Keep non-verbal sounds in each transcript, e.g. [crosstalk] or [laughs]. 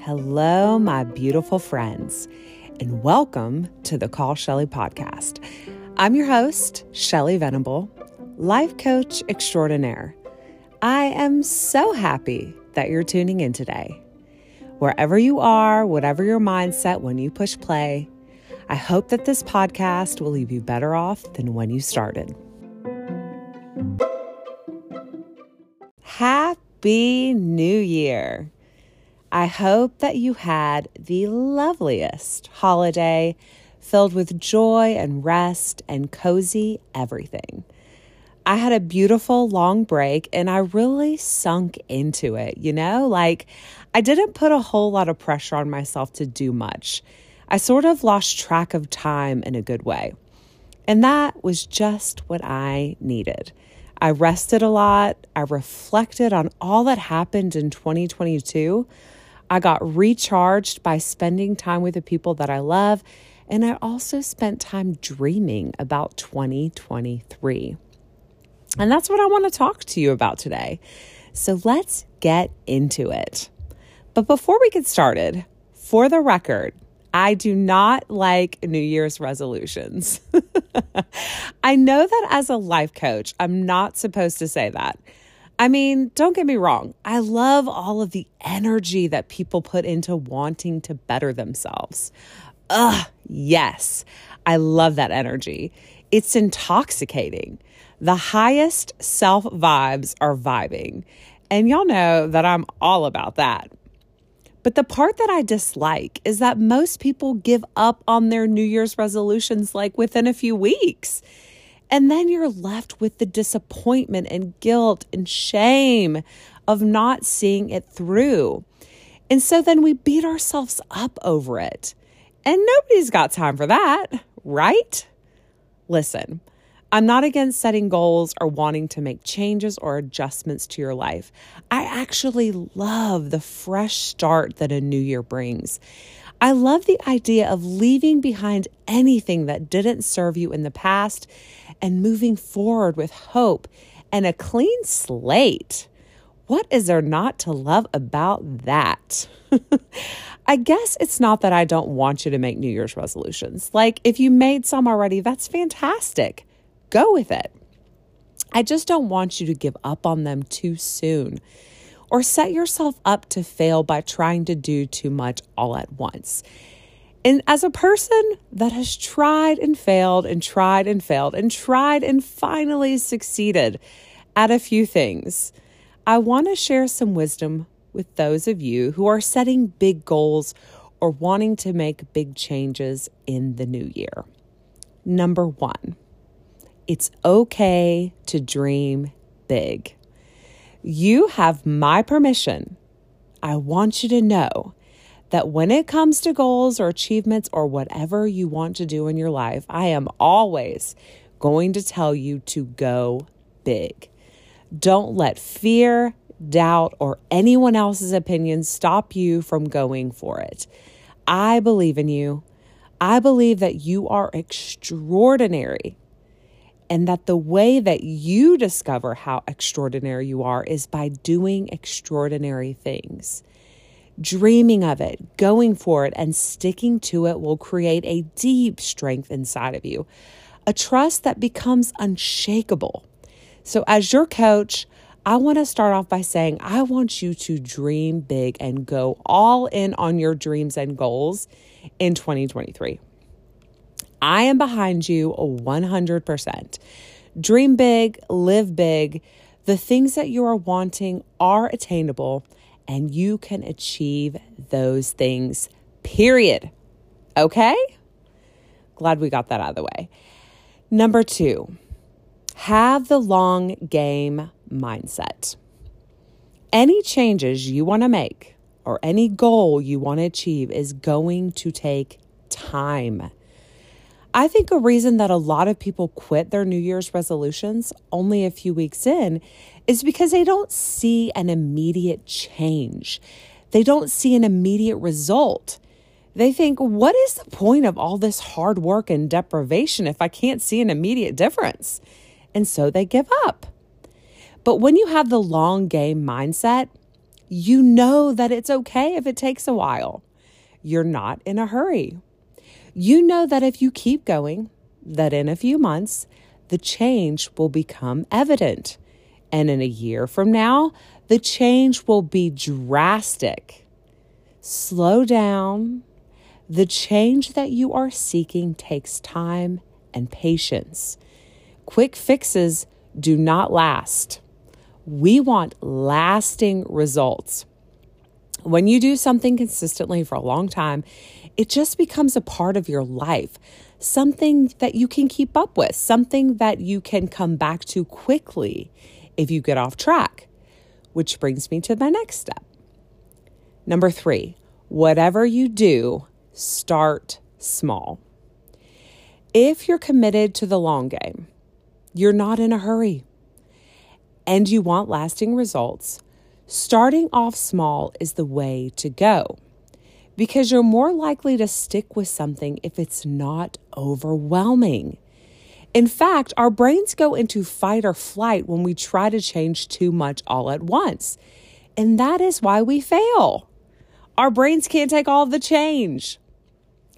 Hello, my beautiful friends, and welcome to the Call Shelly podcast. I'm your host, Shelly Venable, life coach extraordinaire. I am so happy that you're tuning in today. Wherever you are, whatever your mindset when you push play, I hope that this podcast will leave you better off than when you started. Happy New Year! I hope that you had the loveliest holiday filled with joy and rest and cozy everything. I had a beautiful long break and I really sunk into it, you know? Like, I didn't put a whole lot of pressure on myself to do much. I sort of lost track of time in a good way. And that was just what I needed. I rested a lot. I reflected on all that happened in 2022 I got recharged by spending time with the people that I love. And I also spent time dreaming about 2023. And that's what I want to talk to you about today. So let's get into it. But before we get started, for the record, I do not like New Year's resolutions. [laughs] [laughs] I know that as a life coach, I'm not supposed to say that. I mean, don't get me wrong. I love all of the energy that people put into wanting to better themselves. Ugh, yes. I love that energy. It's intoxicating. The highest self vibes are vibing. And y'all know that I'm all about that. But the part that I dislike is that most people give up on their New Year's resolutions like within a few weeks. And then you're left with the disappointment and guilt and shame of not seeing it through. And so then we beat ourselves up over it. And nobody's got time for that, right? Listen, I'm not against setting goals or wanting to make changes or adjustments to your life. I actually love the fresh start that a new year brings. I love the idea of leaving behind anything that didn't serve you in the past and moving forward with hope and a clean slate. What is there not to love about that? [laughs] I guess it's not that I don't want you to make New Year's resolutions. Like, if you made some already, that's fantastic. Go with it. I just don't want you to give up on them too soon or set yourself up to fail by trying to do too much all at once. And as a person that has tried and failed and tried and failed and tried and finally succeeded at a few things, I want to share some wisdom with those of you who are setting big goals or wanting to make big changes in the new year. Number one, it's okay to dream big. You have my permission. I want you to know that when it comes to goals or achievements or whatever you want to do in your life, I am always going to tell you to go big. Don't let fear, doubt, or anyone else's opinion stop you from going for it. I believe in you. I believe that you are extraordinary and that the way that you discover how extraordinary you are is by doing extraordinary things. Dreaming of it, going for it, and sticking to it will create a deep strength inside of you, a trust that becomes unshakable. So, as your coach, I want to start off by saying, I want you to dream big and go all in on your dreams and goals in 2023. I am behind you 100%. Dream big, live big. The things that you are wanting are attainable and you can achieve those things, period. Okay? Glad we got that out of the way. Number two, have the long game mindset. Any changes you want to make or any goal you want to achieve is going to take time. I think a reason that a lot of people quit their New Year's resolutions only a few weeks in is because they don't see an immediate change. They don't see an immediate result. They think, what is the point of all this hard work and deprivation if I can't see an immediate difference? And so they give up. But when you have the long game mindset, you know that it's okay if it takes a while. You're not in a hurry. You know that if you keep going, that in a few months, the change will become evident. And in a year from now, the change will be drastic. Slow down. The change that you are seeking takes time and patience. Quick fixes do not last. We want lasting results. When you do something consistently for a long time, it just becomes a part of your life, something that you can keep up with, something that you can come back to quickly if you get off track. Which brings me to my next step. Number three, whatever you do, start small. If you're committed to the long game, you're not in a hurry, and you want lasting results, starting off small is the way to go because you're more likely to stick with something if it's not overwhelming. In fact, our brains go into fight or flight when we try to change too much all at once. And that is why we fail. Our brains can't take all the change.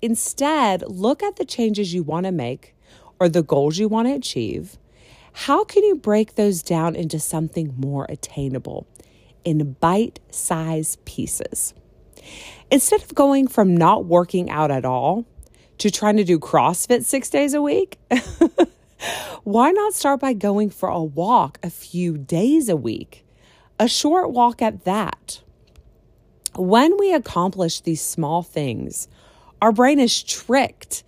Instead, look at the changes you want to make or the goals you want to achieve. How can you break those down into something more attainable in bite sized pieces? Instead of going from not working out at all to trying to do CrossFit six days a week, [laughs] why not start by going for a walk a few days a week? A short walk at that. When we accomplish these small things, our brain is tricked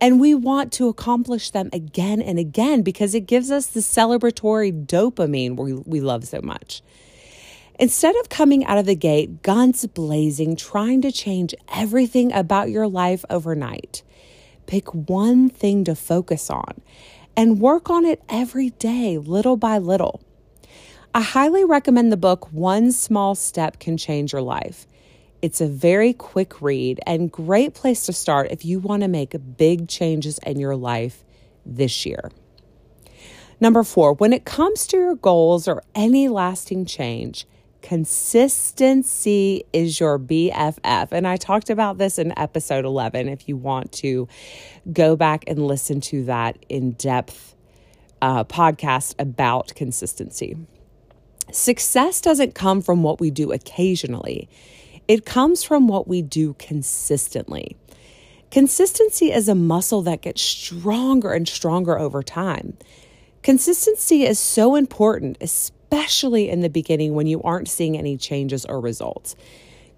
and we want to accomplish them again and again because it gives us the celebratory dopamine we, we love so much. Instead of coming out of the gate guns blazing, trying to change everything about your life overnight, pick one thing to focus on and work on it every day, little by little. I highly recommend the book One Small Step Can Change Your Life. It's a very quick read and great place to start if you want to make big changes in your life this year. Number four, when it comes to your goals or any lasting change, Consistency is your BFF. And I talked about this in episode 11 if you want to go back and listen to that in depth uh, podcast about consistency. Success doesn't come from what we do occasionally, it comes from what we do consistently. Consistency is a muscle that gets stronger and stronger over time. Consistency is so important, especially especially in the beginning when you aren't seeing any changes or results.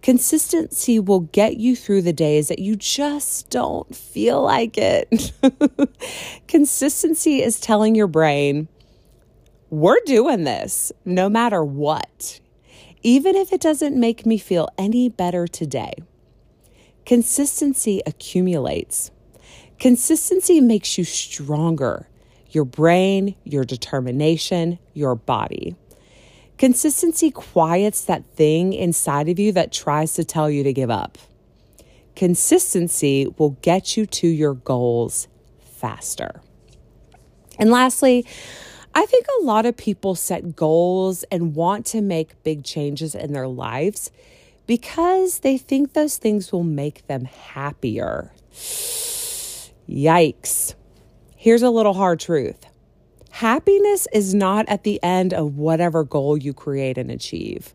Consistency will get you through the days that you just don't feel like it. [laughs] Consistency is telling your brain, we're doing this no matter what, even if it doesn't make me feel any better today. Consistency accumulates. Consistency makes you stronger your brain, your determination, your body. Consistency quiets that thing inside of you that tries to tell you to give up. Consistency will get you to your goals faster. And lastly, I think a lot of people set goals and want to make big changes in their lives because they think those things will make them happier. [sighs] Yikes. Here's a little hard truth happiness is not at the end of whatever goal you create and achieve.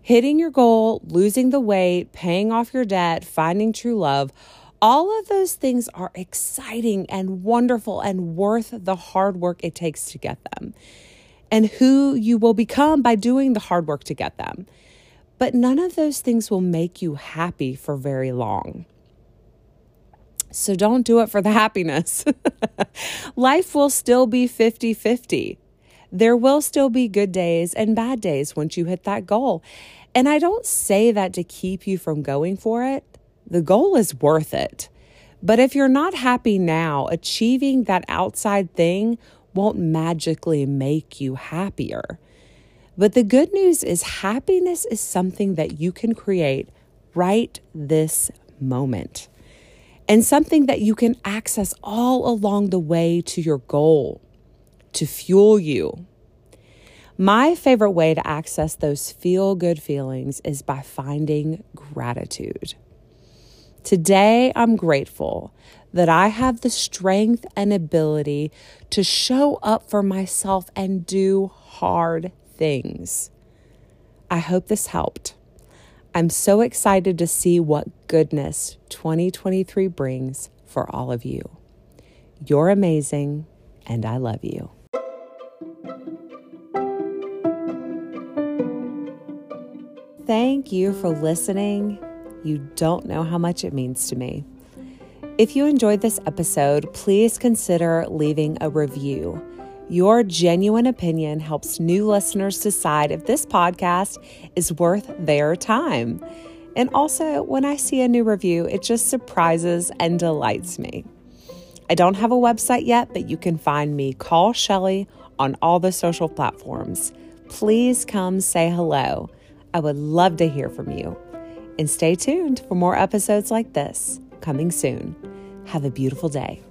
Hitting your goal, losing the weight, paying off your debt, finding true love, all of those things are exciting and wonderful and worth the hard work it takes to get them and who you will become by doing the hard work to get them. But none of those things will make you happy for very long. So don't do it for the happiness. [laughs] Life will still be 50 50. There will still be good days and bad days once you hit that goal. And I don't say that to keep you from going for it. The goal is worth it. But if you're not happy now, achieving that outside thing won't magically make you happier. But the good news is happiness is something that you can create right this moment and something that you can access all along the way to your goal to fuel you. My favorite way to access those feel good feelings is by finding gratitude. Today, I'm grateful that I have the strength and ability to show up for myself and do hard things. I hope this helped. I'm so excited to see what goodness 2023 brings for all of you. You're amazing, and I love you. Thank you for listening. You don't know how much it means to me. If you enjoyed this episode, please consider leaving a review. Your genuine opinion helps new listeners decide if this podcast is worth their time. And also, when I see a new review, it just surprises and delights me. I don't have a website yet, but you can find me, Call Shelly, on all the social platforms. Please come say hello. I would love to hear from you. And stay tuned for more episodes like this coming soon. Have a beautiful day.